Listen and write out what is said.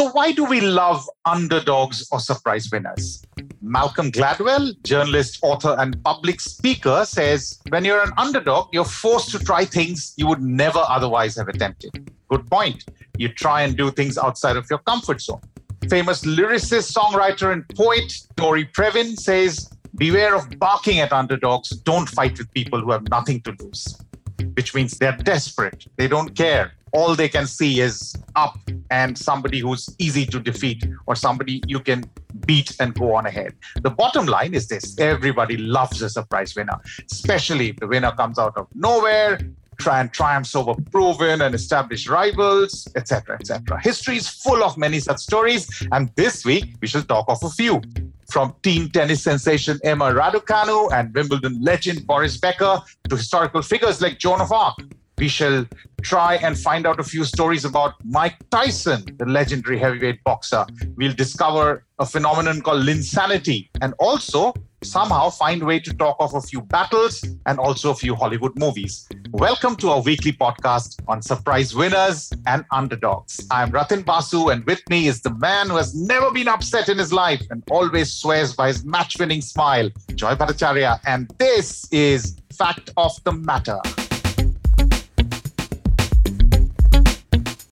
So, why do we love underdogs or surprise winners? Malcolm Gladwell, journalist, author, and public speaker, says when you're an underdog, you're forced to try things you would never otherwise have attempted. Good point. You try and do things outside of your comfort zone. Famous lyricist, songwriter, and poet Dory Previn says, Beware of barking at underdogs. Don't fight with people who have nothing to lose, which means they're desperate. They don't care. All they can see is up and somebody who's easy to defeat or somebody you can beat and go on ahead. The bottom line is this everybody loves a surprise winner, especially if the winner comes out of nowhere, try and triumphs over proven and established rivals, etc., etc. History is full of many such stories, and this week we shall talk of a few. From teen tennis sensation Emma Raducanu and Wimbledon legend Boris Becker to historical figures like Joan of Arc, we shall try and find out a few stories about Mike Tyson, the legendary heavyweight boxer. We'll discover a phenomenon called linsanity and also somehow find way to talk of a few battles and also a few Hollywood movies. Welcome to our weekly podcast on surprise winners and underdogs. I'm Ratin Basu, and with me is the man who has never been upset in his life and always swears by his match winning smile, Joy Bhattacharya. And this is Fact of the Matter.